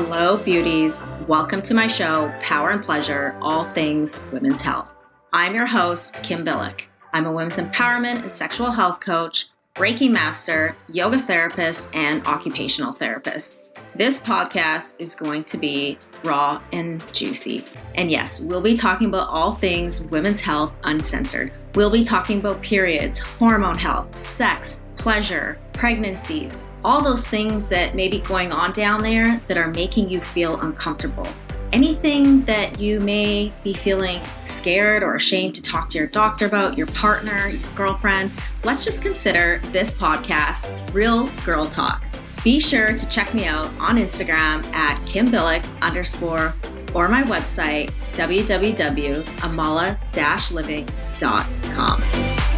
Hello, beauties. Welcome to my show, Power and Pleasure All Things Women's Health. I'm your host, Kim Billick. I'm a women's empowerment and sexual health coach, Reiki master, yoga therapist, and occupational therapist. This podcast is going to be raw and juicy. And yes, we'll be talking about all things women's health uncensored. We'll be talking about periods, hormone health, sex, pleasure, pregnancies all those things that may be going on down there that are making you feel uncomfortable. Anything that you may be feeling scared or ashamed to talk to your doctor about, your partner, your girlfriend, let's just consider this podcast Real Girl Talk. Be sure to check me out on Instagram at kimbillick underscore or my website www.amala-living.com.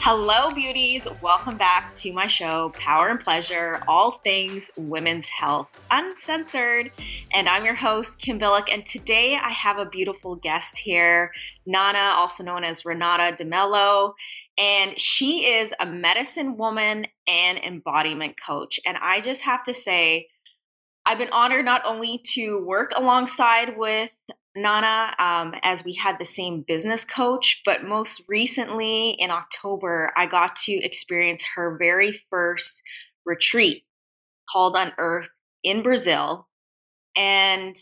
Hello, beauties. Welcome back to my show, Power and Pleasure, all things women's health uncensored. And I'm your host, Kim Billick. And today I have a beautiful guest here, Nana, also known as Renata DeMello. And she is a medicine woman and embodiment coach. And I just have to say, I've been honored not only to work alongside with Nana um, as we had the same business coach. But most recently in October, I got to experience her very first retreat called Unearth in Brazil. And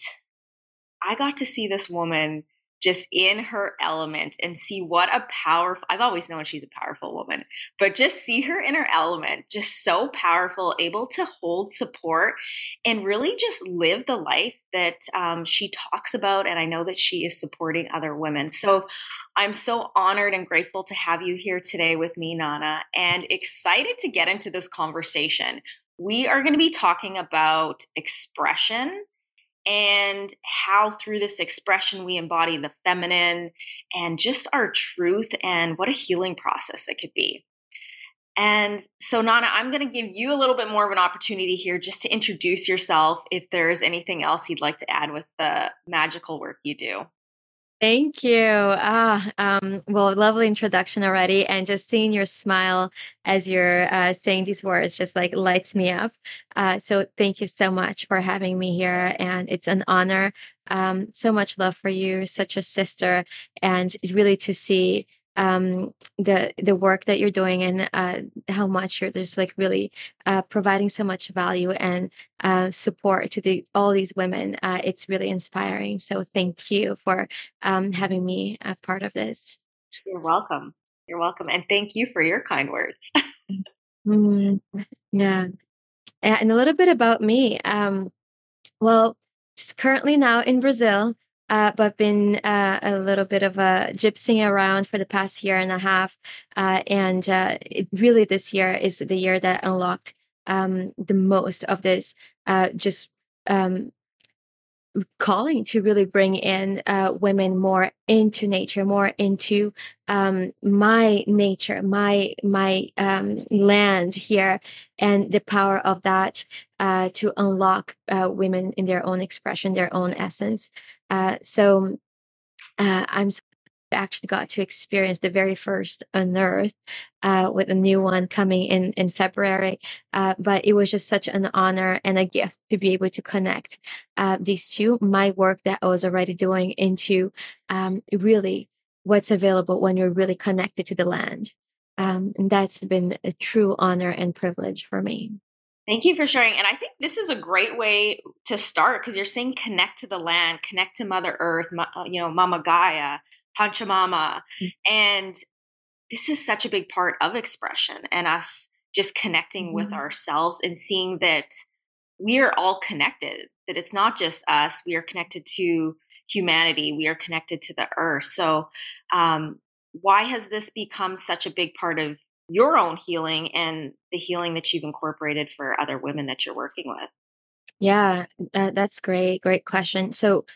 I got to see this woman just in her element and see what a powerful I've always known she's a powerful woman, but just see her in her element, just so powerful, able to hold support and really just live the life that um, she talks about. And I know that she is supporting other women. So I'm so honored and grateful to have you here today with me, Nana, and excited to get into this conversation. We are going to be talking about expression and how through this expression we embody the feminine and just our truth and what a healing process it could be. And so, Nana, I'm going to give you a little bit more of an opportunity here just to introduce yourself if there's anything else you'd like to add with the magical work you do. Thank you. Ah, um, well, lovely introduction already, and just seeing your smile as you're uh, saying these words just like lights me up. Uh, so thank you so much for having me here, and it's an honor. Um, so much love for you, such a sister, and really to see um, the the work that you're doing and uh, how much you're just like really uh, providing so much value and uh, support to the all these women. Uh, it's really inspiring. So thank you for um, having me a part of this. You're welcome. You're welcome, and thank you for your kind words. mm, yeah, and a little bit about me. Um, well, just currently now in Brazil uh, but been uh, a little bit of a gypsying around for the past year and a half. Uh, and uh, it really, this year is the year that unlocked um, the most of this uh, just um, calling to really bring in uh, women more into nature, more into um, my nature, my my um, land here, and the power of that uh, to unlock uh, women in their own expression, their own essence. Uh, so uh, I'm actually got to experience the very first Unearth uh, with a new one coming in in February. Uh, but it was just such an honor and a gift to be able to connect uh, these two, my work that I was already doing, into um, really what's available when you're really connected to the land. Um, and that's been a true honor and privilege for me. Thank you for sharing. And I think this is a great way to start because you're saying connect to the land, connect to Mother Earth, uh, you know, Mama Gaia, Pachamama. Mm-hmm. And this is such a big part of expression and us just connecting mm-hmm. with ourselves and seeing that we are all connected, that it's not just us, we are connected to humanity, we are connected to the earth. So, um, why has this become such a big part of your own healing and the healing that you've incorporated for other women that you're working with? Yeah, uh, that's great. Great question. So,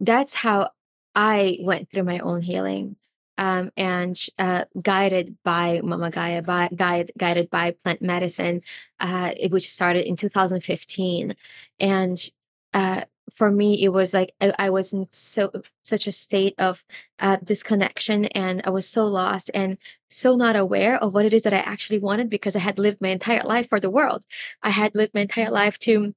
that's how I went through my own healing um, and uh, guided by Mama Gaia, by, guide, guided by plant medicine, uh, which started in 2015. And uh, for me, it was like I, I, was in so such a state of uh, disconnection, and I was so lost and so not aware of what it is that I actually wanted because I had lived my entire life for the world. I had lived my entire life to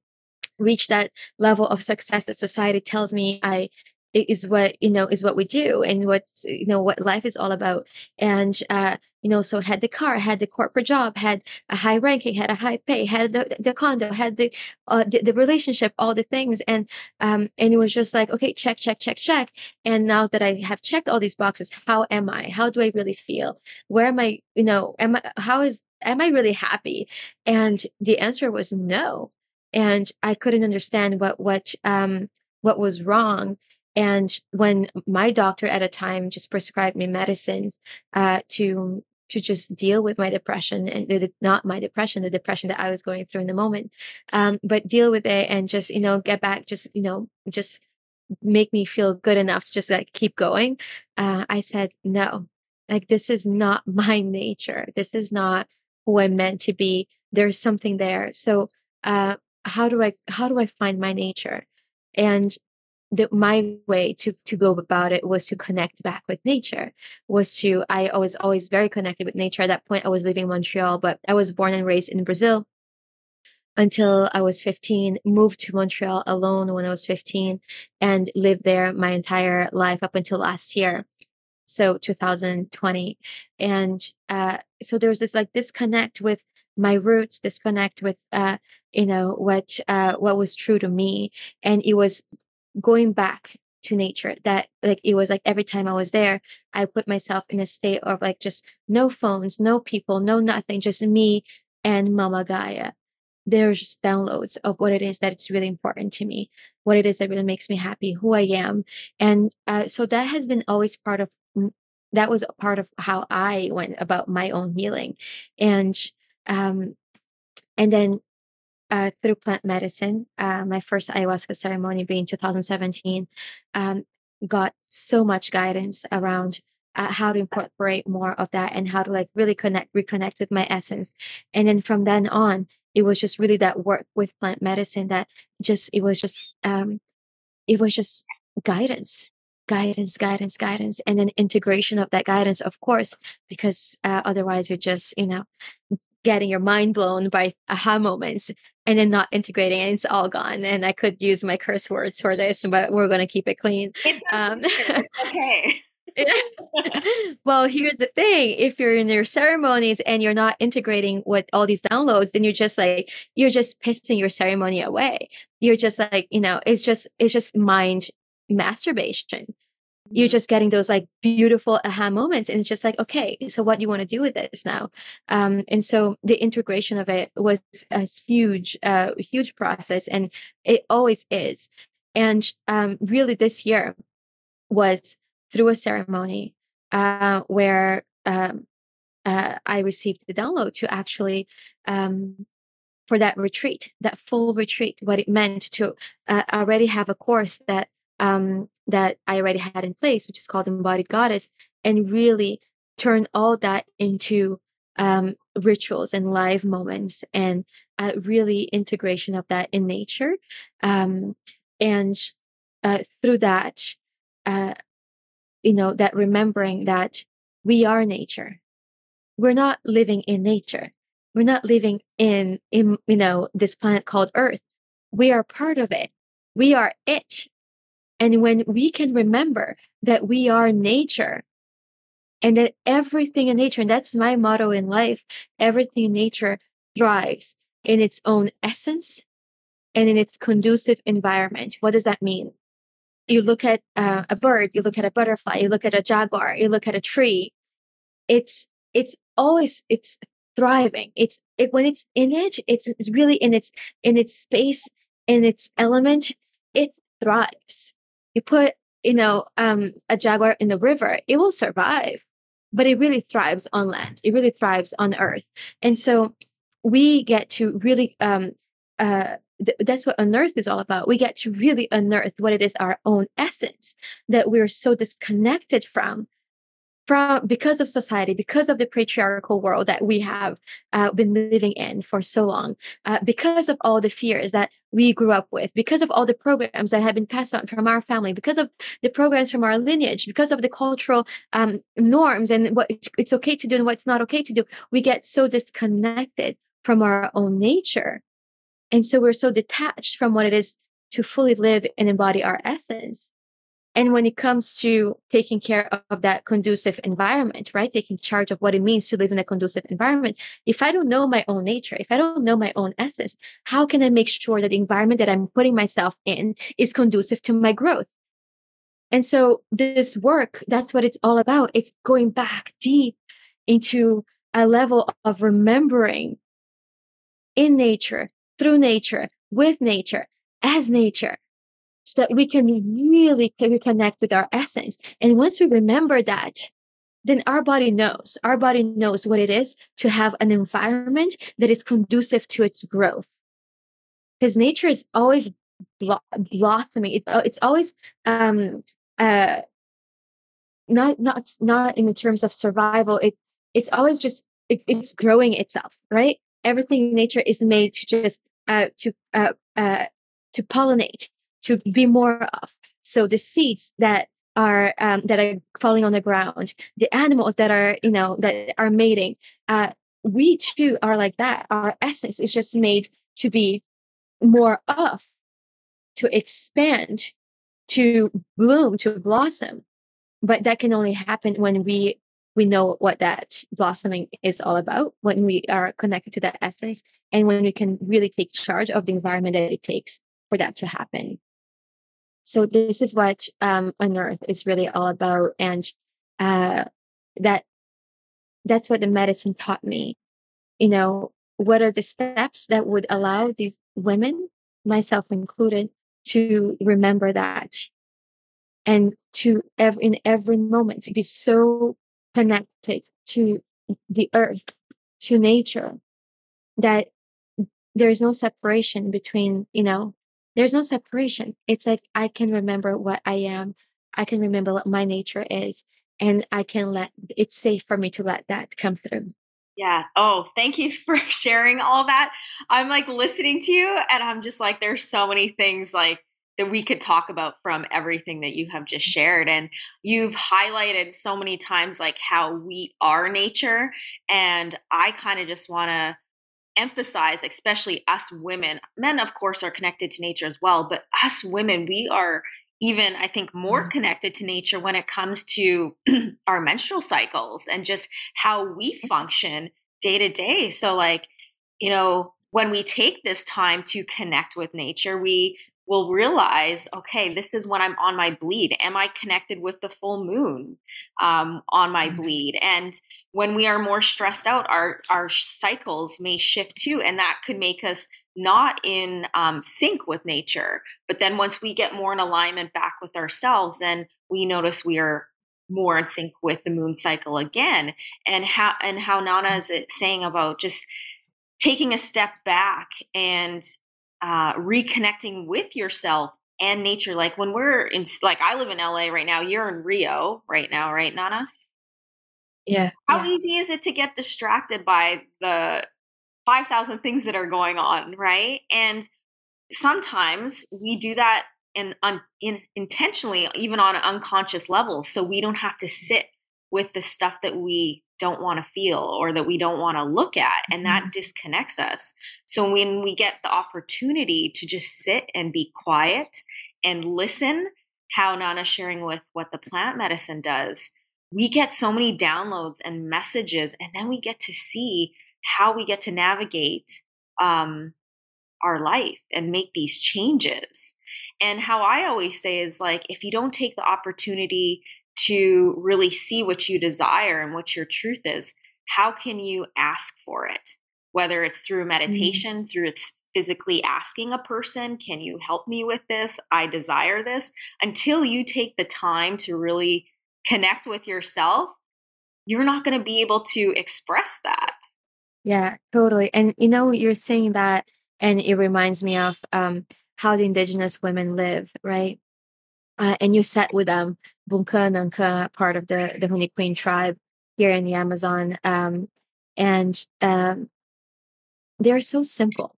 reach that level of success that society tells me I is what you know is what we do and what's you know what life is all about. And uh you know so had the car had the corporate job had a high ranking had a high pay had the, the condo had the, uh, the the relationship all the things. And um and it was just like okay check check check check. And now that i have checked all these boxes how am i? How do i really feel? Where am i you know am i how is am i really happy? And the answer was no. And i couldn't understand what what um what was wrong and when my doctor at a time just prescribed me medicines uh, to to just deal with my depression and not my depression, the depression that I was going through in the moment, um, but deal with it and just you know get back, just you know just make me feel good enough to just like keep going. Uh, I said no, like this is not my nature. This is not who I'm meant to be. There's something there. So uh, how do I how do I find my nature? And the, my way to to go about it was to connect back with nature was to i was always very connected with nature. At that point i was living in montreal but i was born and raised in brazil until i was 15 moved to montreal alone when i was 15 and lived there my entire life up until last year so 2020 and uh, so there was this like disconnect with my roots disconnect with uh, you know what uh, what was true to me. And it was going back to nature that like it was like every time i was there i put myself in a state of like just no phones no people no nothing just me and mama gaia. There's just downloads of what it is that it's really important to me what it is that really makes me happy who i am and uh, so that has been always part of that was a part of how i went about my own healing and um and then uh, through plant medicine. Uh, my first ayahuasca ceremony being 2017, um, got so much guidance around uh, how to incorporate more of that and how to like really connect, reconnect with my essence. And then from then on, it was just really that work with plant medicine that just it was just um, it was just guidance guidance guidance guidance and then integration of that guidance of course because uh, otherwise you're just you know getting your mind blown by aha moments and then not integrating and it's all gone. And I could use my curse words for this, but we're going to keep it clean. Um, okay. well, here's the thing. If you're in your ceremonies and you're not integrating with all these downloads, then you're just like, you're just pissing your ceremony away. You're just like, you know, it's just, it's just mind masturbation you're just getting those like beautiful aha moments and it's just like okay so what do you want to do with this now? Um, and so the integration of it was a huge uh, huge process and it always is. And um, really this year was through a ceremony uh, where um, uh, i received the download to actually um, for that retreat that full retreat what it meant to uh, already have a course that um, that I already had in place, which is called Embodied Goddess, and really turn all that into um, rituals and live moments and uh, really integration of that in nature. Um, and uh, through that, uh, you know, that remembering that we are nature. We're not living in nature. We're not living in, in you know, this planet called Earth. We are part of it. We are it. And when we can remember that we are nature and that everything in nature, and that's my motto in life, everything in nature thrives in its own essence and in its conducive environment. What does that mean? You look at uh, a bird, you look at a butterfly, you look at a jaguar, you look at a tree. It's it's always it's thriving. It's it when it's in it, it's, it's really in its in its space, in its element. It thrives you put you know um, a jaguar in the river it will survive but it really thrives on land it really thrives on earth. And so we get to really um, uh, th- that's what unearth is all about. We get to really unearth what it is our own essence that we're so disconnected from from because of society, because of the patriarchal world that we have uh, been living in for so long, uh, because of all the fears that we grew up with, because of all the programs that have been passed on from our family, because of the programs from our lineage, because of the cultural um, norms and what it's okay to do and what's not okay to do, we get so disconnected from our own nature And so we're so detached from what it is to fully live and embody our essence. And when it comes to taking care of that conducive environment, right? Taking charge of what it means to live in a conducive environment. If I don't know my own nature, if I don't know my own essence, how can I make sure that the environment that I'm putting myself in is conducive to my growth? And so this work, that's what it's all about. It's going back deep into a level of remembering in nature, through nature, with nature, as nature, so that we can really reconnect with our essence. And once we remember that, then our body knows, our body knows what it is to have an environment that is conducive to its growth. Because nature is always blossoming. It's, it's always um, uh, not not not in the terms of survival. It it's always just it, it's growing itself, right? Everything in nature is made to just uh, to uh, uh, to pollinate, to be more of. So the seeds that are um, that are falling on the ground, the animals that are you know that are mating, uh, we too are like that. Our essence is just made to be more of, to expand, to bloom, to blossom. But that can only happen when we we know what that blossoming is all about, when we are connected to that essence, and when we can really take charge of the environment that it takes for that to happen. So this is what um, Unearth is really all about, and uh, that that's what the medicine taught me. You know, what are the steps that would allow these women, myself included, to remember that and to every, in every moment to be so connected to the earth, to nature, that there's no separation between, you know, there's no separation. It's like I can remember what I am, I can remember what my nature is, and I can let it's safe for me to let that come through. Yeah. Oh, thank you for sharing all that. I'm like listening to you and I'm just like, there's so many things like that we could talk about from everything that you have just shared. And you've highlighted so many times like how we are nature. And I kind of just want to emphasize, especially us women, men, of course, are connected to nature as well, but us women, we are even i think more mm-hmm. connected to nature when it comes to our menstrual cycles and just how we mm-hmm. function day to day so like you know when we take this time to connect with nature we will realize okay this is when i'm on my bleed am i connected with the full moon um, on my mm-hmm. bleed and when we are more stressed out our our cycles may shift too and that could make us not in um, sync with nature. But then once we get more in alignment back with ourselves, then we notice we are more in sync with the moon cycle again. And how and how Nana is saying about just taking a step back and uh, reconnecting with yourself and nature. Like when we're in, like I live in LA right now. You're in Rio right now, right, Nana? Yeah. How yeah. easy is it to get distracted by the 5,000 things that are going on, right? And sometimes we do that in, un, in intentionally, even on an unconscious level, so we don't have to sit with the stuff that we don't want to feel or that we don't want to look at, and that mm-hmm. disconnects us. So when we get the opportunity to just sit and be quiet and listen, how Nana sharing with what the plant medicine does, we get so many downloads and messages, and then we get to see how we get to navigate um, our life and make these changes. And how I always say is like, if you don't take the opportunity to really see what you desire and what your truth is, how can you ask for it? Whether it's through mm-hmm. meditation, mm-hmm. through it's physically asking a person, can you help me with this? I desire this. Until you take the time to really connect with yourself, you're not going to be able to express that. Yeah, totally. And you know, you're saying that, and it reminds me of um, how the indigenous women live, right? Uh, and you sat with them, Bunka Nanka, part of the the Huni Kuin tribe here in the Amazon, um, and um, they're so simple.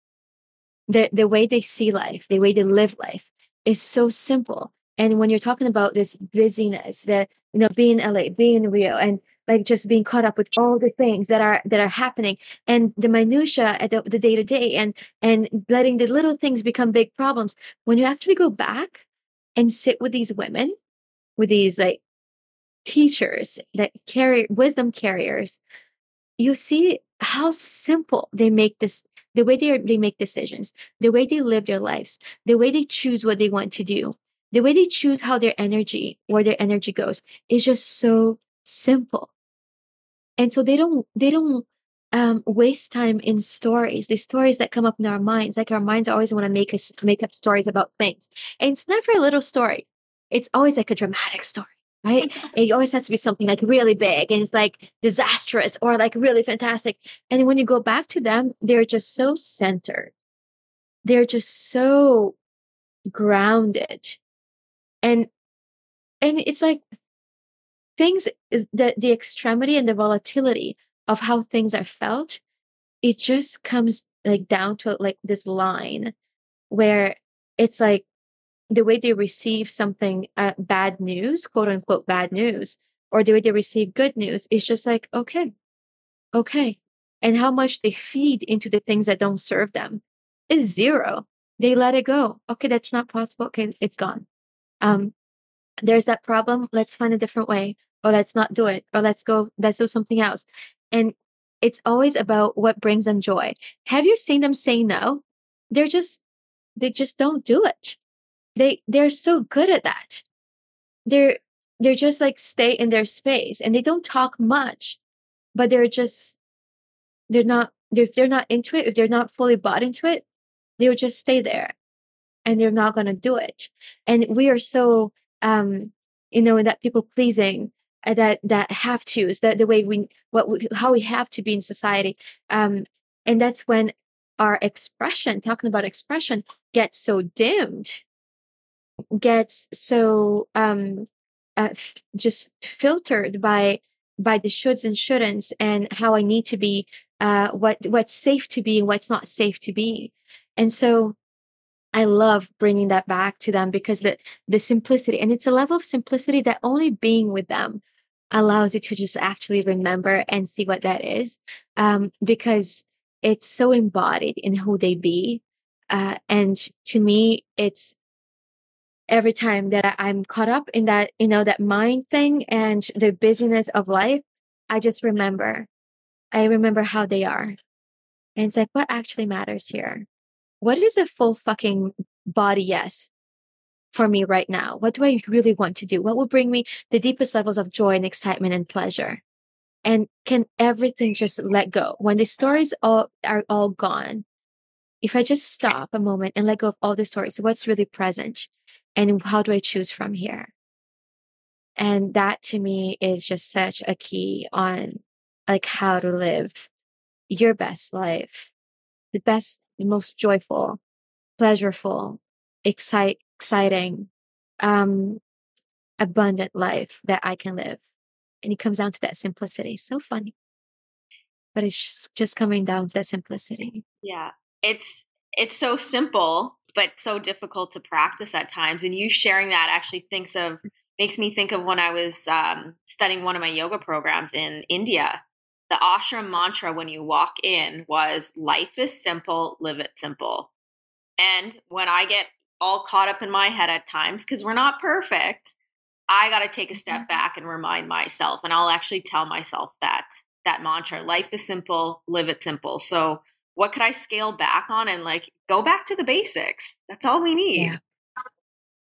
The the way they see life, the way they live life, is so simple. And when you're talking about this busyness, that you know, being in LA, being in Rio, and like just being caught up with all the things that are that are happening and the minutia at the, the day to day and and letting the little things become big problems. When you actually go back and sit with these women with these like teachers that carry wisdom carriers you see how simple they make this the way they, they make decisions the way they live their lives the way they choose what they want to do the way they choose how their energy where their energy goes is just so simple and so they don't they don't um, waste time in stories the stories that come up in our minds like our minds always want to make us make up stories about things and it's never a little story it's always like a dramatic story right? it always has to be something like really big and it's like disastrous or like really fantastic. And when you go back to them, they're just so centered. They're just so grounded. And and it's like things the the extremity and the volatility of how things are felt, it just comes like down to like this line where it's like the way they receive something uh, bad news quote unquote bad news or the way they receive good news is just like okay okay. And how much they feed into the things that don't serve them is zero. They let it go. Okay that's not possible. Okay it's gone um there's that problem let's find a different way or let's not do it or let's go let's do something else. And it's always about what brings them joy. Have you seen them say no? They're just they just don't do it. They they're so good at that. They're they're just like stay in their space and they don't talk much but they're just they're not if they're not into it if they're not fully bought into it they'll just stay there and they're not going to do it. And we are so um you know that people pleasing uh, that that have to's that the way we what we, how we have to be in society. Um and that's when our expression talking about expression gets so dimmed gets so um, uh, f- just filtered by by the shoulds and shouldn'ts and how I need to be, uh, what what's safe to be and what's not safe to be, and so I love bringing that back to them because the the simplicity and it's a level of simplicity that only being with them allows you to just actually remember and see what that is, um, because it's so embodied in who they be, uh, and to me, it's every time that I'm caught up in that, you know, that mind thing and the busyness of life, I just remember. I remember how they are. And it's like, what actually matters here? What is a full fucking body yes for me right now? What do I really want to do? What will bring me the deepest levels of joy and excitement and pleasure? And can everything just let go? When the stories all are all gone, if I just stop a moment and let go of all the stories, what's really present? and how do I choose from here? And that to me is just such a key on like how to live your best life, the best, the most joyful, pleasureful, excite, exciting, um, abundant life that I can live. And it comes down to that simplicity. So funny. But it's just coming down to that simplicity. Yeah. It's it's so simple but so difficult to practice at times. And you sharing that actually thinks of makes me think of when I was um, studying one of my yoga programs in India. The ashram mantra when you walk in was "Life is simple, live it simple." And when I get all caught up in my head at times because we're not perfect, I got to take a step mm-hmm. back and remind myself, and I'll actually tell myself that that mantra: "Life is simple, live it simple." So what could I scale back on and like go back to the basics? That's all we need. Yeah.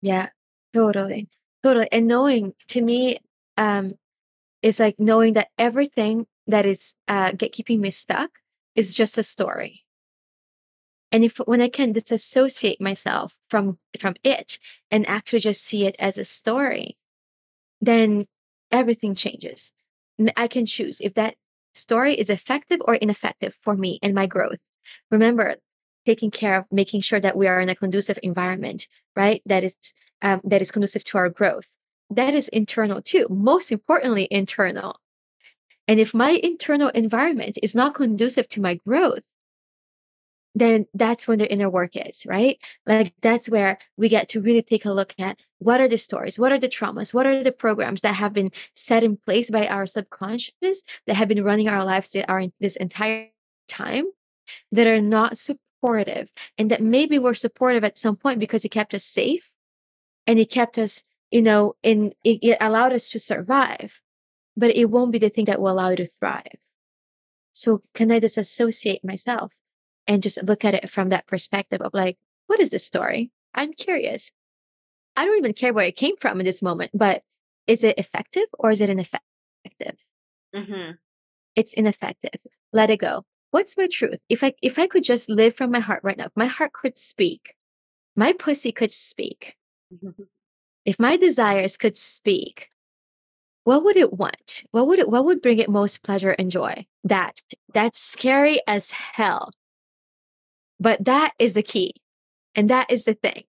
Yeah, totally. Totally. And knowing to me, um, is like knowing that everything that is uh get keeping me stuck is just a story. And if when I can disassociate myself from from it and actually just see it as a story, then everything changes. I can choose if that story is effective or ineffective for me and my growth. Remember, taking care of making sure that we are in a conducive environment, right? That is um, that is conducive to our growth. That is internal too. Most importantly, internal. And if my internal environment is not conducive to my growth, then that's when the inner work is, right? Like that's where we get to really take a look at what are the stories, what are the traumas, what are the programs that have been set in place by our subconscious that have been running our lives are this entire time that are not supportive and that maybe were supportive at some point because it kept us safe and it kept us, you know, in it, it allowed us to survive, but it won't be the thing that will allow you to thrive. So can I disassociate myself and just look at it from that perspective of like, what is this story? I'm curious. I don't even care where it came from in this moment, but is it effective or is it ineffective? Mm-hmm. It's ineffective. Let it go. What's my truth? If I if I could just live from my heart right now, if my heart could speak, my pussy could speak. Mm-hmm. If my desires could speak, what would it want? What would it what would bring it most pleasure and joy? That that's scary as hell. But that is the key. And that is the thing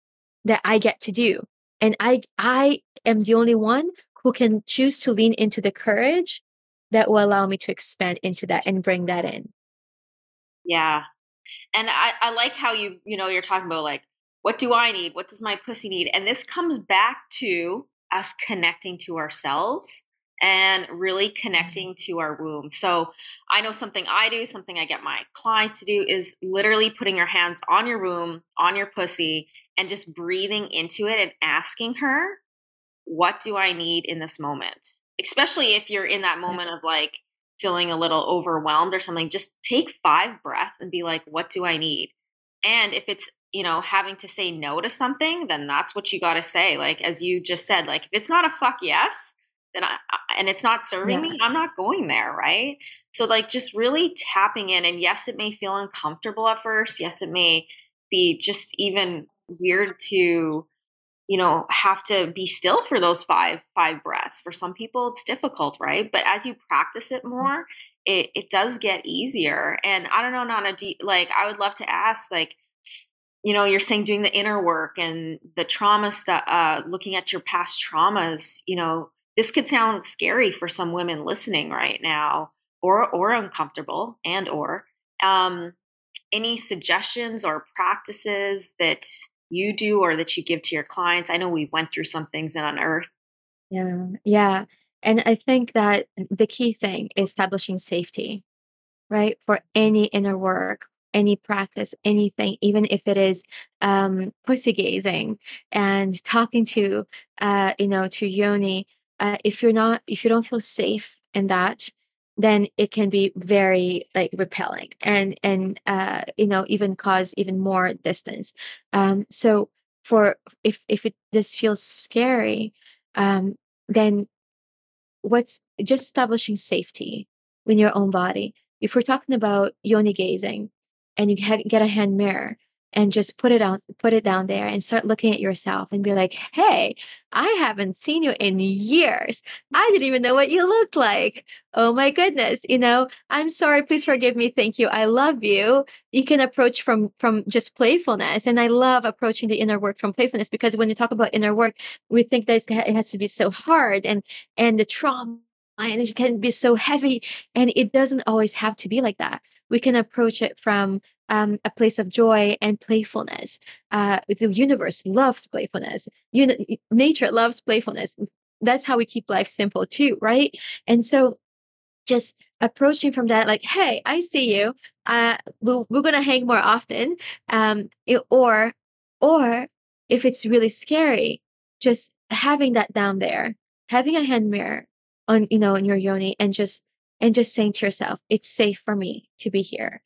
that I get to do. And I I am the only one who can choose to lean into the courage that will allow me to expand into that and bring that in. Yeah. And I, I like how you, you know, you're talking about like, what do I need? What does my pussy need? And this comes back to us connecting to ourselves and really mm-hmm. connecting to our womb. So I know something I do, something I get my clients to do is literally putting your hands on your womb, on your pussy, and just breathing into it and asking her, what do I need in this moment? Especially if you're in that moment of like feeling a little overwhelmed or something, just take five breaths and be like, what do I need? And if it's you know, having to say no to something, then that's what you got to say. Like, as you just said, like, if it's not a fuck yes, then I, and it's not serving yeah. me, I'm not going there. Right. So, like, just really tapping in. And yes, it may feel uncomfortable at first. Yes, it may be just even weird to, you know, have to be still for those five, five breaths. For some people, it's difficult. Right. But as you practice it mm. more, it, it does get easier. And I don't know, Nana, do, like, I would love to ask, like, you know, you're saying doing the inner work and the trauma stuff, uh, looking at your past traumas, you know, this could sound scary for some women listening right now or, or uncomfortable and, or, um, any suggestions or practices that you do or that you give to your clients? I know we went through some things in Unearth. Yeah. Yeah. And I think that the key thing is establishing safety, right? For any inner work any practice, anything, even if it is um, pussy gazing and talking to, uh, you know, to yoni. Uh, if you're not, if you don't feel safe in that, then it can be very like repelling and and uh, you know even cause even more distance. Um, so for if if it this feels scary, um, then what's just establishing safety in your own body. If we're talking about yoni gazing, and you can get a hand mirror and just put it on put it down there and start looking at yourself and be like hey i haven't seen you in years. I didn't even know what you looked like. Oh my goodness you know i'm sorry. Please forgive me. Thank you. I love you. You can approach from from just playfulness and i love approaching the inner work from playfulness because when you talk about inner work we think that it has to be so hard and and the trauma and it can be so heavy and it doesn't always have to be like that we can approach it from um, a place of joy and playfulness. Uh, the universe loves playfulness. Uni- nature loves playfulness. That's how we keep life simple too, right? And so just approaching from that like hey i see you uh we'll, we're gonna hang more often um it, or or if it's really scary just having that down there having a hand mirror on you know in your yoni and just and just saying to yourself, it's safe for me to be here.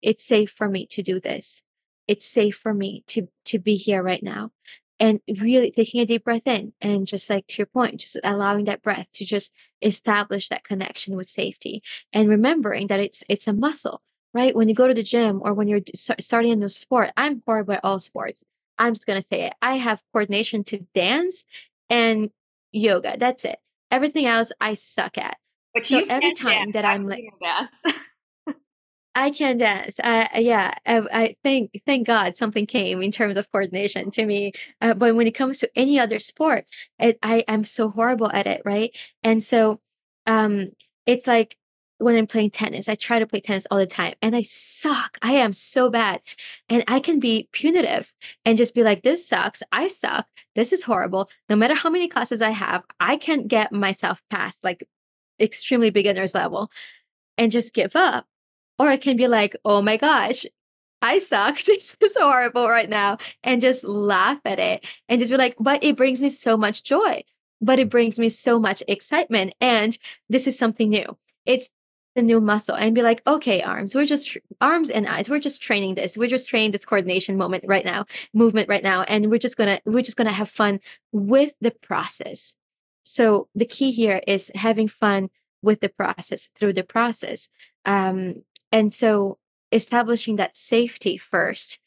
It's safe for me to do this. It's safe for me to, to be here right now. And really taking a deep breath in and just like to your point, just allowing that breath to just establish that connection with safety and remembering that it's, it's a muscle, right? When you go to the gym or when you're starting a new sport, I'm horrible at all sports. I'm just going to say it. I have coordination to dance and yoga. That's it. Everything else I suck at. But so every time dance. that I'm like dance. I can dance. Uh, yeah, I, I, thank thank God something came in terms of coordination to me. Uh, but when it comes to any other sport, it, I am so horrible at it, right? And so, um, it's like when I'm playing tennis. I try to play tennis all the time and I suck. I am so bad. And I can be punitive and just be like, this sucks. I suck. This is horrible. No matter how many classes I have, I can't get myself past like extremely beginner's level and just give up. Or I can be like, oh my gosh, I suck. This is horrible right now. And just laugh at it and just be like, but it brings me so much joy. But it brings me so much excitement. And this is something new. It's the new muscle and be like, okay, arms, we're just arms and eyes, we're just training this. We're just training this coordination moment right now, movement right now. And we're just gonna, we're just gonna have fun with the process. So the key here is having fun with the process through the process. Um, and so establishing that safety first,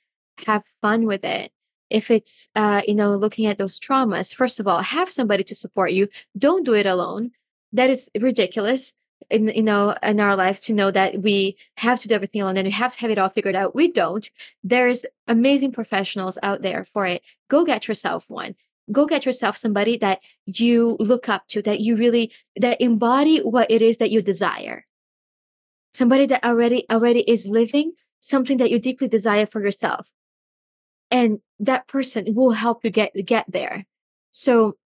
have fun with it. If it's, uh, you know, looking at those traumas, first of all, have somebody to support you. Don't do it alone. That is ridiculous in you know in our lives to know that we have to do everything alone and we have to have it all figured out. We don't. There's amazing professionals out there for it. Go get yourself one. Go get yourself somebody that you look up to, that you really that embody what it is that you desire. Somebody that already already is living something that you deeply desire for yourself. And that person will help you get get there. So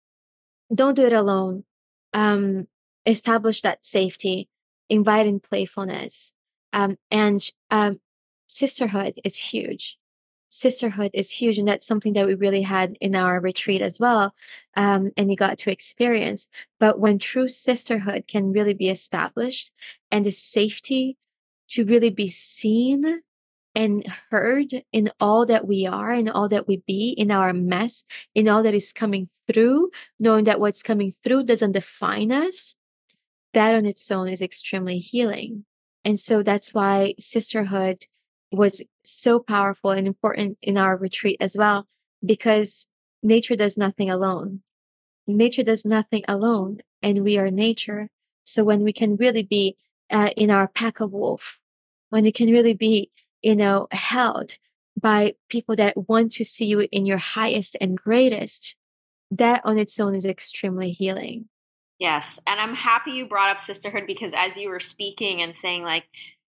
don't do it alone. Um, establish that safety, invite in playfulness. Um, and um, sisterhood is huge. Sisterhood is huge, and that's something that we really had in our retreat as well, um, and you got to experience. But when true sisterhood can really be established, and the safety to really be seen and heard in all that we are, in all that we be, in our mess, in all that is coming through, knowing that what's coming through doesn't define us, that on its own is extremely healing. And so that's why sisterhood was so powerful and important in our retreat as well, because nature does nothing alone. Nature does nothing alone, and we are nature. So when we can really be uh, in our pack of wolf, when we can really be, you know, held by people that want to see you in your highest and greatest, that on its own is extremely healing. Yes. And I'm happy you brought up sisterhood because as you were speaking and saying, like,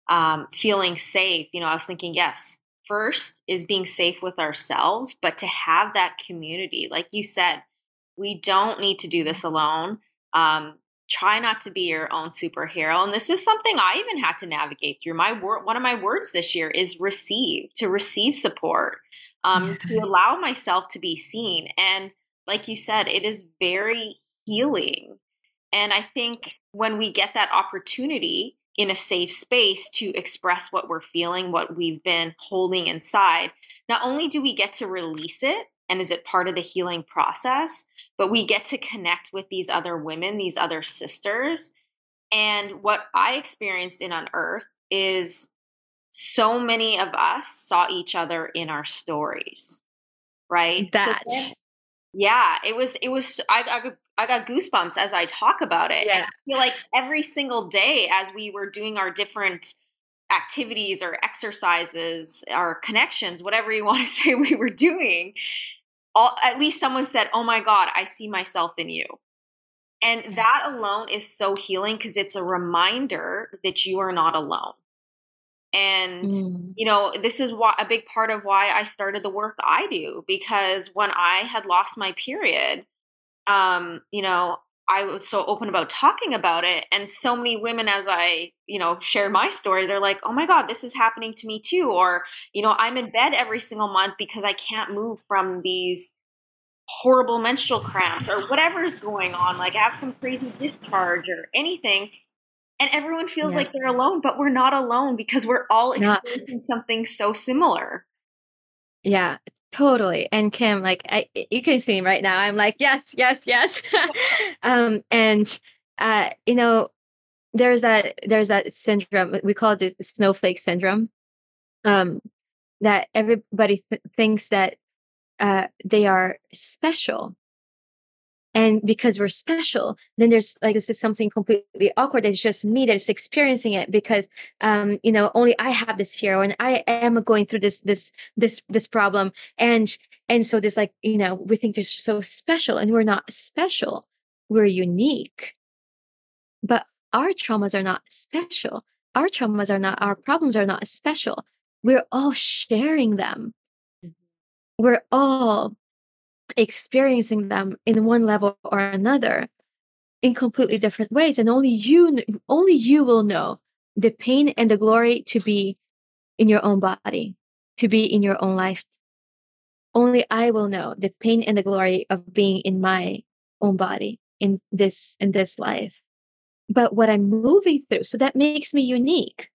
um, feeling safe, you know, I was thinking, yes, first is being safe with ourselves, but to have that community, like you said, we don't need to do this alone. Um, try not to be your own superhero. And this is something I even had to navigate through. My word, one of my words this year is receive, to receive support, um, to allow myself to be seen. And like you said, it is very healing and I think when we get that opportunity in a safe space to express what we're feeling, what we've been holding inside, not only do we get to release it and is it part of the healing process, but we get to connect with these other women, these other sisters. And what I experienced in Unearth is so many of us saw each other in our stories, right? That. So yeah, it was. It was. I, I I got goosebumps as I talk about it. Yeah. I feel like every single day as we were doing our different activities or exercises, our connections, whatever you want to say we were doing, all, at least someone said, "Oh my God, I see myself in you." And that alone is so healing because it's a reminder that you are not alone. And, mm. you know, this is why a big part of why I started the work I do because when I had lost my period, um, you know, I was so open about talking about it. And so many women, as I, you know, share my story, they're like, oh my God, this is happening to me too. Or, you know, I'm in bed every single month because I can't move from these horrible menstrual cramps or whatever is going on. Like I have some crazy discharge or anything. And everyone feels yeah. like they're alone, but we're not alone because we're all experiencing something so similar. Yeah, Totally. And Kim, like I, you can see right now. I'm like, yes, yes, yes. um, and uh, you know, there's a there's a syndrome we call it the snowflake syndrome. Um, that everybody th- thinks that uh, they are special and because we're special then there's like this is something completely awkward it's just me that's experiencing it because um you know only i have this fear and i am going through this this this this problem and and so this like you know we think they're so special and we're not special we're unique but our traumas are not special. Our traumas are not, our problems are not special. We're all sharing them. Mm-hmm. We're all experiencing them in one level or another in completely different ways. And only you, only you will know the pain and the glory to be in your own body, to be in your own life. Only I will know the pain and the glory of being in my own body in this in this life. But what I'm moving through, so that makes me unique.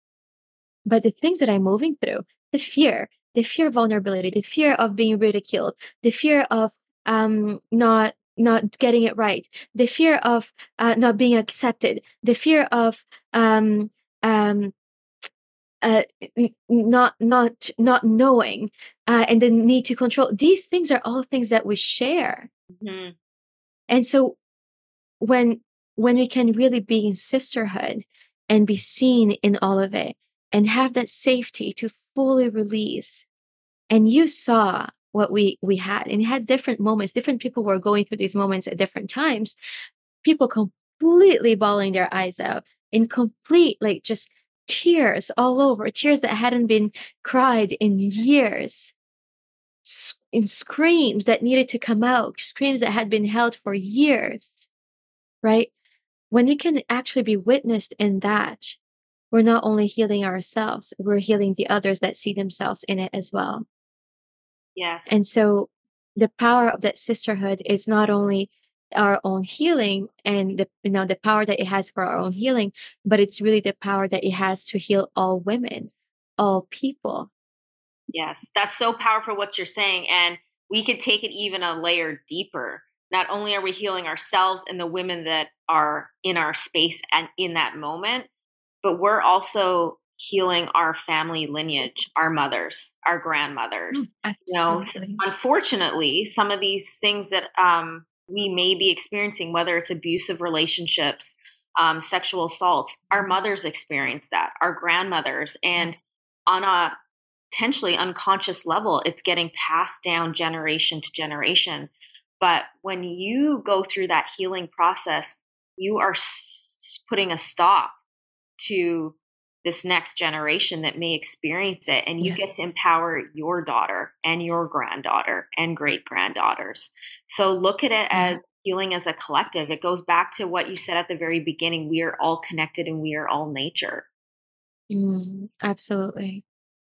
But the things that I'm moving through, the fear, the fear of vulnerability, the fear of being ridiculed, the fear of um, not not getting it right, the fear of uh, not being accepted, the fear of um, um, uh, not not not knowing, uh, and the need to control. These things are all things that we share. Mm-hmm. And so when when we can really be in sisterhood and be seen in all of it and have that safety to fully release. And you saw what we we had and had different moments. Different people were going through these moments at different times. People completely bawling their eyes out in complete like just tears all over tears that hadn't been cried in years. In screams that needed to come out screams that had been held for years right? When you can actually be witnessed in that we're not only healing ourselves we're healing the others that see themselves in it as well Yes. And so the power of that sisterhood is not only our own healing and the you know the power that it has for our own healing, but it's really the power that it has to heal all women, all people. Yes, that's so powerful what you're saying. And we could take it even a layer deeper. Not only are we healing ourselves and the women that are in our space and in that moment, but we're also healing our family lineage, our mothers, our grandmothers. Mm, you know, unfortunately, some of these things that um, we may be experiencing, whether it's abusive relationships, um, sexual assaults, our mothers experience that, our grandmothers, and on a potentially unconscious level, it's getting passed down generation to generation. But when you go through that healing process, you are s- putting a stop to this next generation that may experience it and you yes. get to empower your daughter and your granddaughter and great granddaughters so look at it as healing as a collective. It goes back to what you said at the very beginning we are all connected and we are all nature. Mm, absolutely.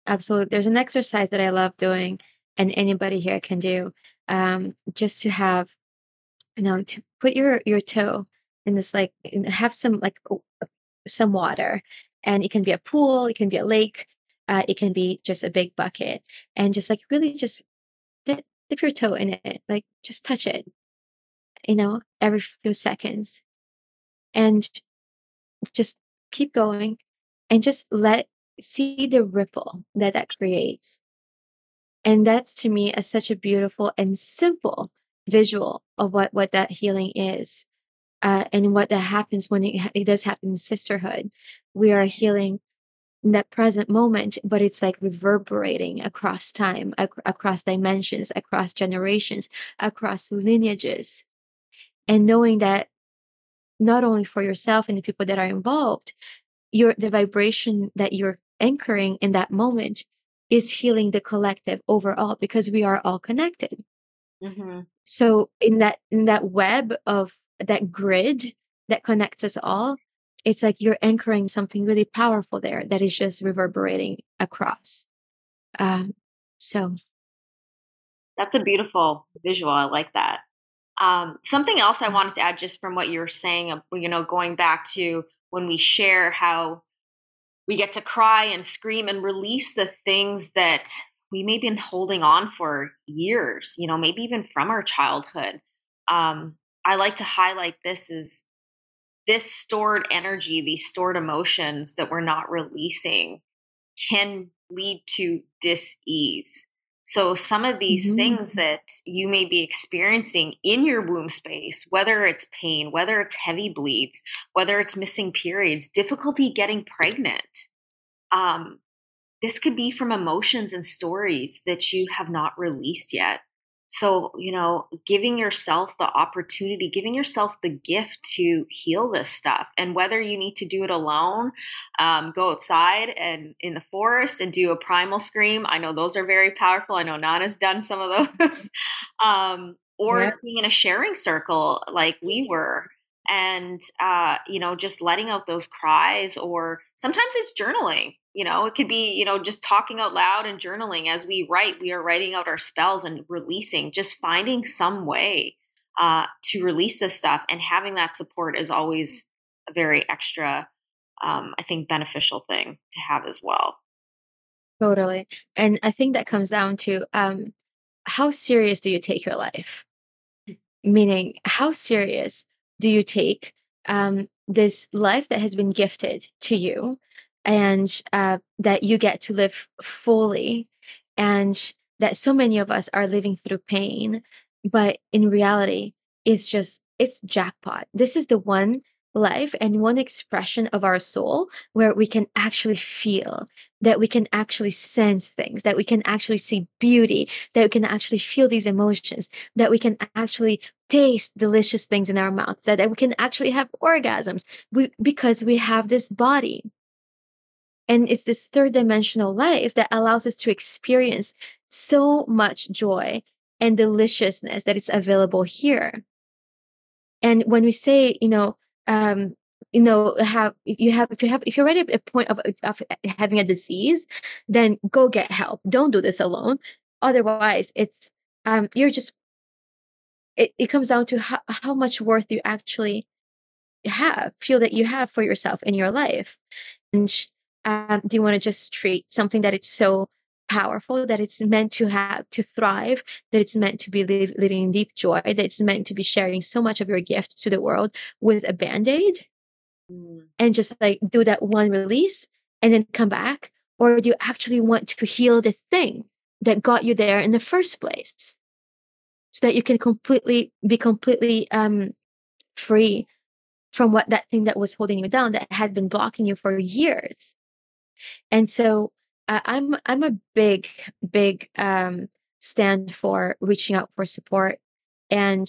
Absolutely there's an exercise that i love doing and anybody here can do um, just to have you know to put your your toe in this like have some like some water and it can be a pool, it can be a lake, uh, it can be just a big bucket, and just like really just dip, dip your toe in it, like just touch it, you know, every few seconds, and just keep going, and just let see the ripple that that creates. And that's to me a, such a beautiful and simple visual of what what that healing is uh, and what that happens when it, it does happen in sisterhood. We are healing in that present moment, but it's like reverberating across time, ac- across dimensions, across generations, across lineages. And knowing that not only for yourself and the people that are involved, your the vibration that you're anchoring in that moment is healing the collective overall because we are all connected. Mm-hmm. So in that in that web of that grid that connects us all, it's like you're anchoring something really powerful there that is just reverberating across. Um, so that's a beautiful visual. I like that. Um, something else I wanted to add, just from what you were saying, you know, going back to when we share how we get to cry and scream and release the things that we may have been holding on for years, you know, maybe even from our childhood. Um, I like to highlight this is this stored energy, these stored emotions that we're not releasing can lead to dis-ease. So some of these mm-hmm. things that you may be experiencing in your womb space, whether it's pain, whether it's heavy bleeds, whether it's missing periods, difficulty getting pregnant, um, this could be from emotions and stories that you have not released yet. So, you know, giving yourself the opportunity, giving yourself the gift to heal this stuff. And whether you need to do it alone, um, go outside and in the forest and do a primal scream. I know those are very powerful. I know Nana's done some of those. um, or being in a sharing circle like we were and uh, you know just letting out those cries or sometimes it's journaling you know it could be you know just talking out loud and journaling as we write. We are writing out our spells and releasing just finding some way uh, to release this stuff and having that support is always a very extra um, i think beneficial thing to have as well. Totally. And i think that comes down to um, how serious do you take your life? Meaning how serious do you take um, this life that has been gifted to you and uh, that you get to live fully and that so many of us are living through pain but in reality it's just it's jackpot. This is the one life and one expression of our soul where we can actually feel that we can actually sense things that we can actually see beauty that we can actually feel these emotions that we can actually taste delicious things in our mouths that, that we can actually have orgasms we, because we have this body and it's this third dimensional life that allows us to experience so much joy and deliciousness that is available here. And when we say, you know, um, you know, have you have if you have if you're at a point of, of having a disease, then go get help. Don't do this alone. Otherwise, it's um, you're just it, it comes down to how, how much worth you actually have feel that you have for yourself in your life and um, do you want to just treat something that it's so powerful that it's meant to have to thrive that it's meant to be live, living in deep joy that it's meant to be sharing so much of your gifts to the world with a band-aid? Mm. and just like do that one release and then come back? Or do you actually want to heal the thing that got you there in the first place? So that you can completely be completely um, free from what that thing that was holding you down that had been blocking you for years and so uh, I'm I'm a big big um, stand for reaching out for support and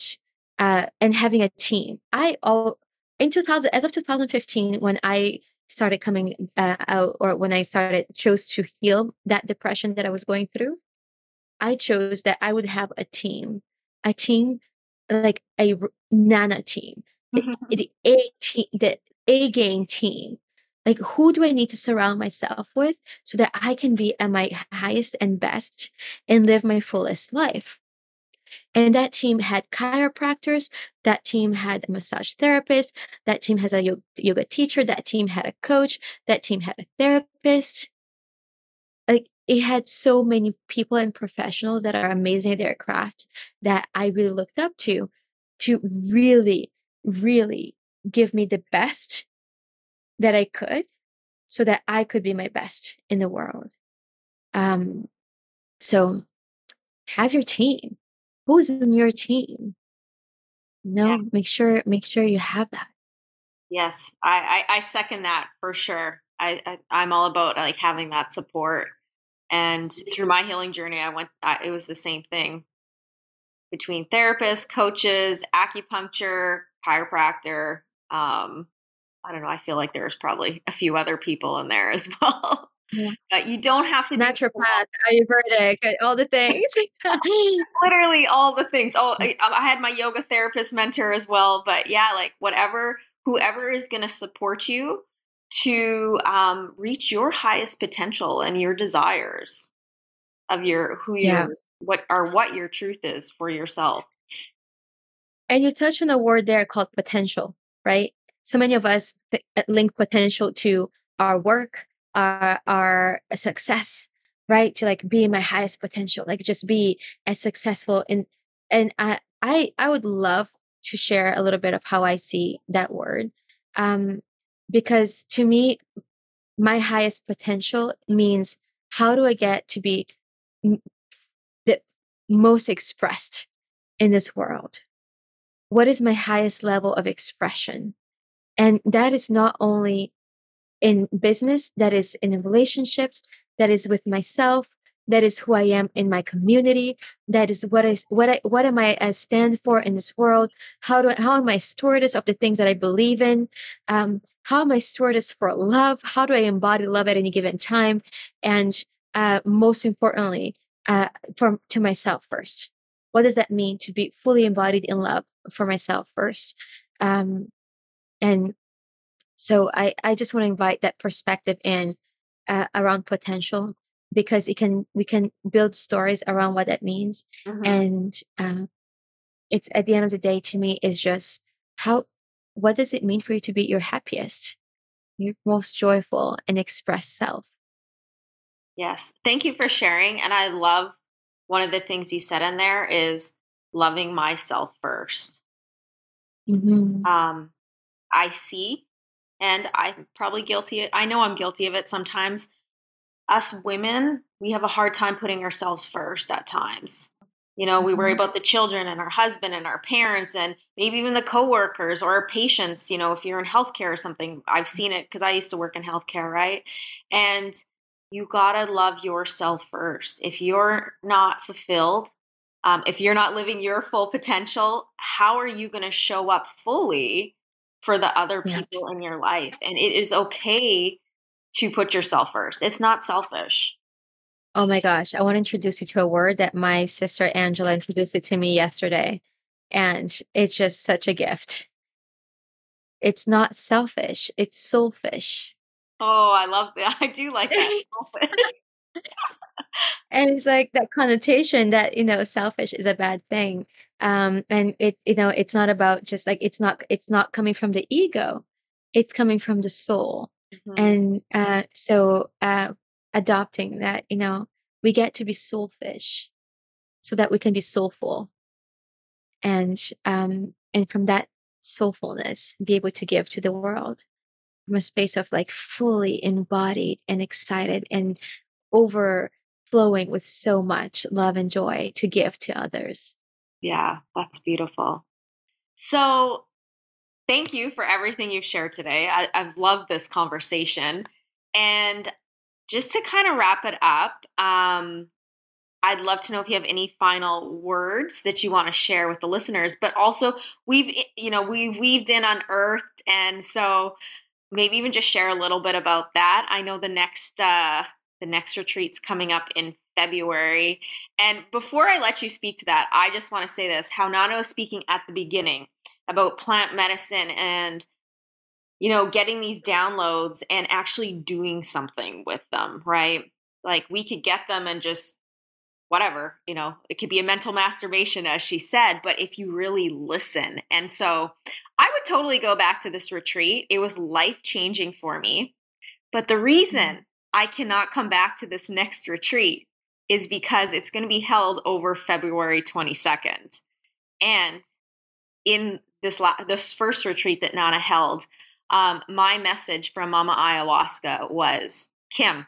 uh, and having a team. I all in 2000 as of 2015 when I started coming uh, out or when I started chose to heal that depression that I was going through, I chose that I would have a team, a team like a Nana team, mm-hmm. the, the A team, the A game team like who do i need to surround myself with so that i can be at my highest and best and live my fullest life? And that team had chiropractors that team had massage therapist that team has a yoga teacher that team had a coach that team had a therapist. Like it had so many people and professionals that are amazing at their craft that i really looked up to to really really give me the best that I could so that I could be my best in the world. Um, so have your team. Who's in your team? No, yeah. make sure make sure you have that. Yes, I, I, I second that for sure. I, I am all about like having that support. And through my healing journey, I went. I, it was the same thing between therapists, coaches, acupuncture, chiropractor, um, I don't know. I feel like there's probably a few other people in there as well. Yeah. But you don't have to naturopath, Ayurvedic, all the things. Literally all the things. Oh, I, I, had my yoga therapist mentor as well. But yeah, like whatever, whoever is going to support you to um, reach your highest potential and your desires of your who you yeah. what are what your truth is for yourself. And you touch on a word there called potential, right? So many of us uh, link potential to our work, our, our success, right? To like be my highest potential, like just be as successful. And and I I I would love to share a little bit of how I see that word, um, because to me, my highest potential means how do I get to be the most expressed in this world? What is my highest level of expression? And that is not only in business, that is in relationships, that is with myself, that is who I am in my community. That is what is what I what am I I stand for in this world? How do I, how am I stewardess of the things that I believe in? Um, how am I stewardess for love? How do I embody love at any given time? And uh, most importantly, uh, from to myself first. What does that mean to be fully embodied in love for myself first? Um, and so I, I just want to invite that perspective in uh, around potential because it can we can build stories around what that means mm-hmm. and uh, it's at the end of the day to me is just how what does it mean for you to be your happiest your most joyful and express self yes thank you for sharing and i love one of the things you said in there is loving myself 1st mm-hmm. um, i see and i'm probably guilty i know i'm guilty of it sometimes us women, we have a hard time putting ourselves first at times. You know, we worry mm-hmm. about the children and our husband and our parents and maybe even the coworkers or our patients. You know, if you're in healthcare or something, I've seen it because I used to work in healthcare, right? And you gotta love yourself first. If you're not fulfilled, um, if you're not living your full potential, how are you going to show up fully for the other people in your life? And it is okay to put yourself first. It's not selfish. Oh my gosh. I want to introduce you to a word that my sister Angela introduced it to me yesterday. And it's just such a gift. It's not selfish, it's soulfish. Oh, I love that. I do like that. and it's like that connotation that, you know, selfish is a bad thing. Um, and it, you know, it's not about just like, it's not, it's not coming from the ego. It's coming from the soul Mm-hmm. And uh, so uh, adopting that, you know, we get to be soulfish so that we can be soulful. And um, and from that soulfulness, be able to give to the world from a space of like fully embodied and excited and overflowing with so much love and joy to give to others. Yeah, that's beautiful. So thank you for everything you've shared today. I, have loved this conversation. And just to kind of wrap it up, um, I'd love to know if you have any final words that you want to share with the listeners. But also, we've you know we've weaved in unearthed, and so maybe even just share a little bit about that. I know the next uh, the next retreat's coming up in February. And before I let you speak to that, I just want to say this: how Nana was speaking at the beginning about plant medicine and you know getting these downloads and actually doing something with them right like we could get them and just whatever you know it could be a mental masturbation as she said but if you really listen and so i would totally go back to this retreat it was life changing for me but the reason mm-hmm. i cannot come back to this next retreat is because it's going to be held over february 22nd and in this la- this first retreat that Nana held, um, my message from Mama Ayahuasca was, Kim,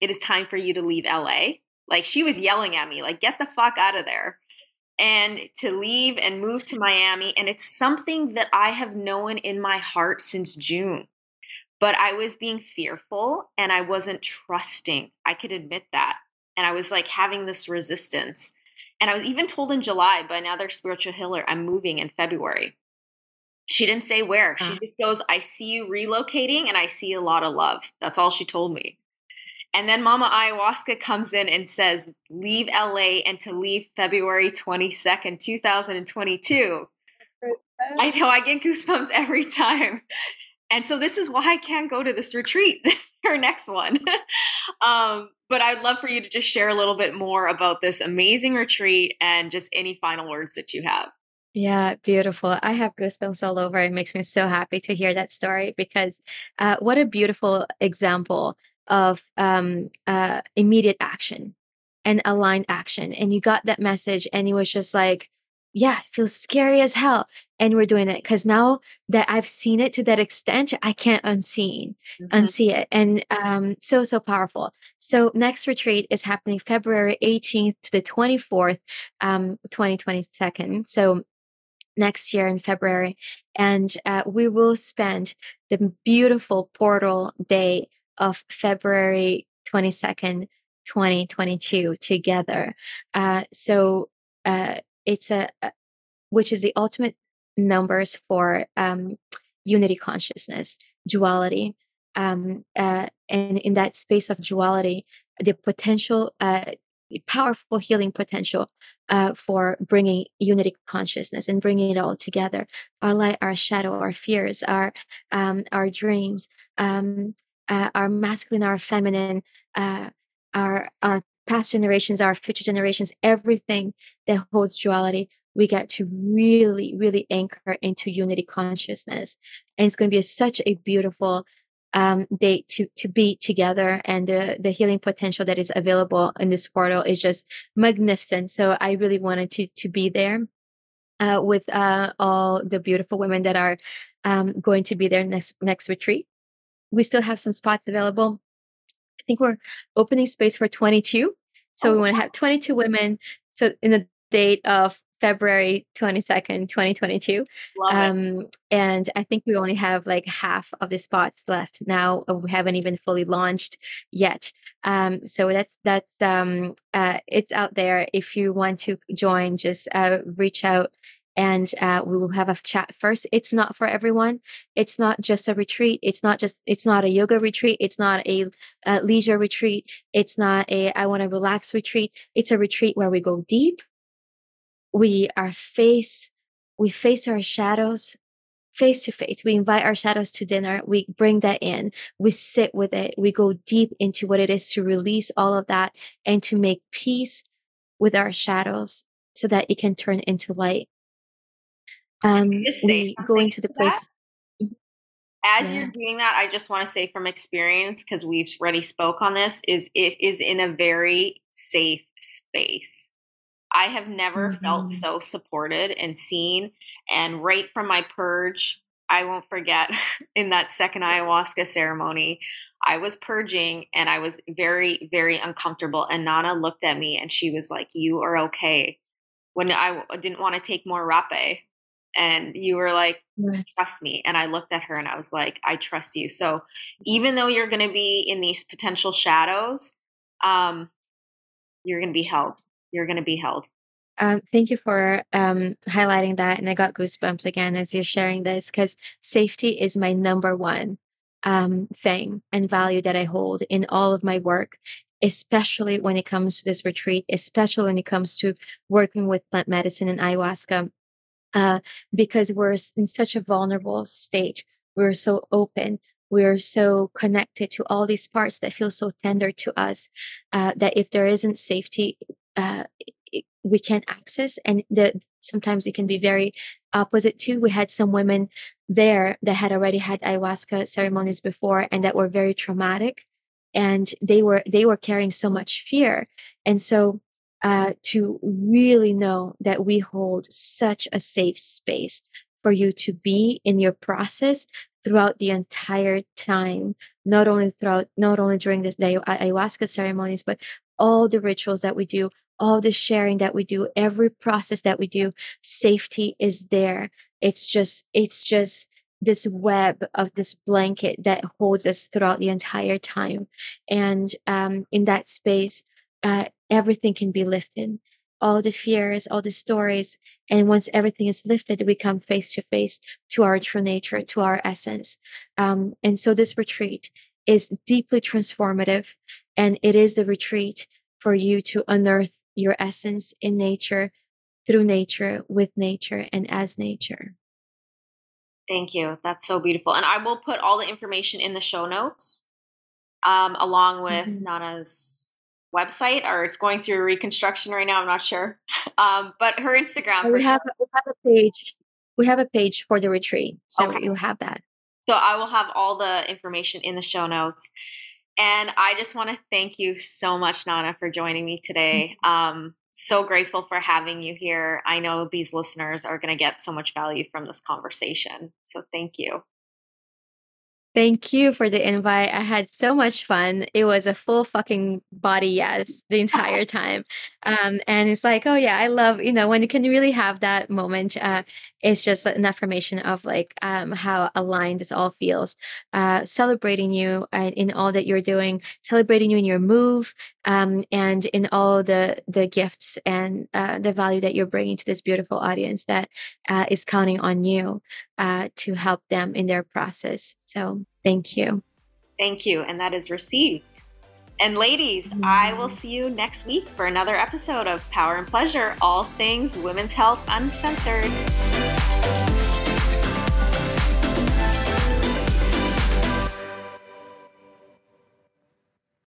it is time for you to leave LA. Like she was yelling at me, like, get the fuck out of there. And to leave and move to Miami. And it's something that I have known in my heart since June. But I was being fearful and I wasn't trusting. I could admit that. And I was like having this resistance. And I was even told in July by another spiritual healer, I'm moving in February. She didn't say where. She uh. just goes, I see you relocating and I see a lot of love. That's all she told me. And then Mama Ayahuasca comes in and says, leave LA and to leave February 22nd, 2022. I know, I get goosebumps every time. And so this is why I can't go to this retreat, her next one. um, but I'd love for you to just share a little bit more about this amazing retreat and just any final words that you have. Yeah, beautiful. I have goosebumps all over. It makes me so happy to hear that story because uh, what a beautiful example of um, uh, immediate action and aligned action. And you got that message, and it was just like, yeah, it feels scary as hell. And we're doing it because now that I've seen it to that extent, I can't unsee mm-hmm. unsee it. And um, so so powerful. So next retreat is happening February 18th to the 24th, um, 2022. So next year in February. And uh, we will spend the beautiful portal day of February 22nd 2022 together. Uh, so uh, it's a, which is the ultimate numbers for um, unity consciousness, duality. Um, uh, and in that space of duality, the potential, uh, powerful healing potential uh, for bringing unity consciousness and bringing it all together. Our light, our shadow, our fears, our um, our dreams, um, uh, our masculine, our feminine, uh, our our past generations, our future generations, everything that holds duality, we get to really, really anchor into unity consciousness. And it's going to be such a beautiful um, date to to be together, and the the healing potential that is available in this portal is just magnificent. So I really wanted to to be there. Uh, with uh, all the beautiful women that are um, going to be there next next retreat. We still have some spots available. I think we're opening space for 22. So oh, we want to have 22 women. So in the date of February 22nd, 2022. Um, and I think we only have like half of the spots left now. Uh, we haven't even fully launched yet. Um, so that's, that's, um, uh, it's out there. If you want to join, just, uh, reach out and uh, we will have a chat first. It's not for everyone. It's not just a retreat. It's not just. It's not a yoga retreat. It's not a, a leisure retreat. It's not a I want to relax retreat. It's a retreat where we go deep we are face we face our shadows face to face we invite our shadows to dinner we bring that in we sit with it we go deep into what it is to release all of that and to make peace with our shadows so that it can turn into light um we go into the place as yeah. you're doing that i just want to say from experience because we've already spoke on this is it is in a very safe space I have never mm-hmm. felt so supported and seen. And right from my purge, I won't forget in that second ayahuasca ceremony, I was purging and I was very, very uncomfortable. And Nana looked at me and she was like, You are okay. When I didn't want to take more rapé. And you were like, Trust me. And I looked at her and I was like, I trust you. So even though you're going to be in these potential shadows, um, you're going to be held you're going to be held. Um, thank you for um, highlighting that. And I got goosebumps again as you're sharing this because safety is my number one um, thing and value that I hold in all of my work, especially when it comes to this retreat, especially when it comes to working with plant medicine and ayahuasca, uh, because we're in such a vulnerable state. We're so open. We're so connected to all these parts that feel so tender to us uh, that if there isn't safety, uh, we can't access and the, sometimes it can be very opposite too we had some women there that had already had ayahuasca ceremonies before and that were very traumatic and they were they were carrying so much fear and so uh, to really know that we hold such a safe space for you to be in your process throughout the entire time not only throughout not only during this day ayahuasca ceremonies but all the rituals that we do all the sharing that we do, every process that we do, safety is there. It's just, it's just this web of this blanket that holds us throughout the entire time. And um, in that space, uh, everything can be lifted. All the fears, all the stories. And once everything is lifted, we come face to face to our true nature, to our essence. Um, and so this retreat is deeply transformative. And it is the retreat for you to unearth your essence in nature, through nature, with nature, and as nature. Thank you. That's so beautiful. And I will put all the information in the show notes, um, along with mm-hmm. Nana's website, or it's going through reconstruction right now. I'm not sure. Um, but her Instagram. We have, we have a page. We have a page for the retreat, so okay. you'll have that. So I will have all the information in the show notes. And I just want to thank you so much, Nana, for joining me today. Mm-hmm. Um, so grateful for having you here. I know these listeners are going to get so much value from this conversation. So thank you. Thank you for the invite. I had so much fun. It was a full fucking body yes the entire time. Um, and it's like, oh yeah, I love, you know, when you can really have that moment. Uh, it's just an affirmation of like um, how aligned this all feels. Uh, celebrating you uh, in all that you're doing, celebrating you in your move, um, and in all the the gifts and uh, the value that you're bringing to this beautiful audience that uh, is counting on you uh, to help them in their process. So thank you. Thank you, and that is received. And ladies, mm-hmm. I will see you next week for another episode of Power and Pleasure, all things women's health uncensored.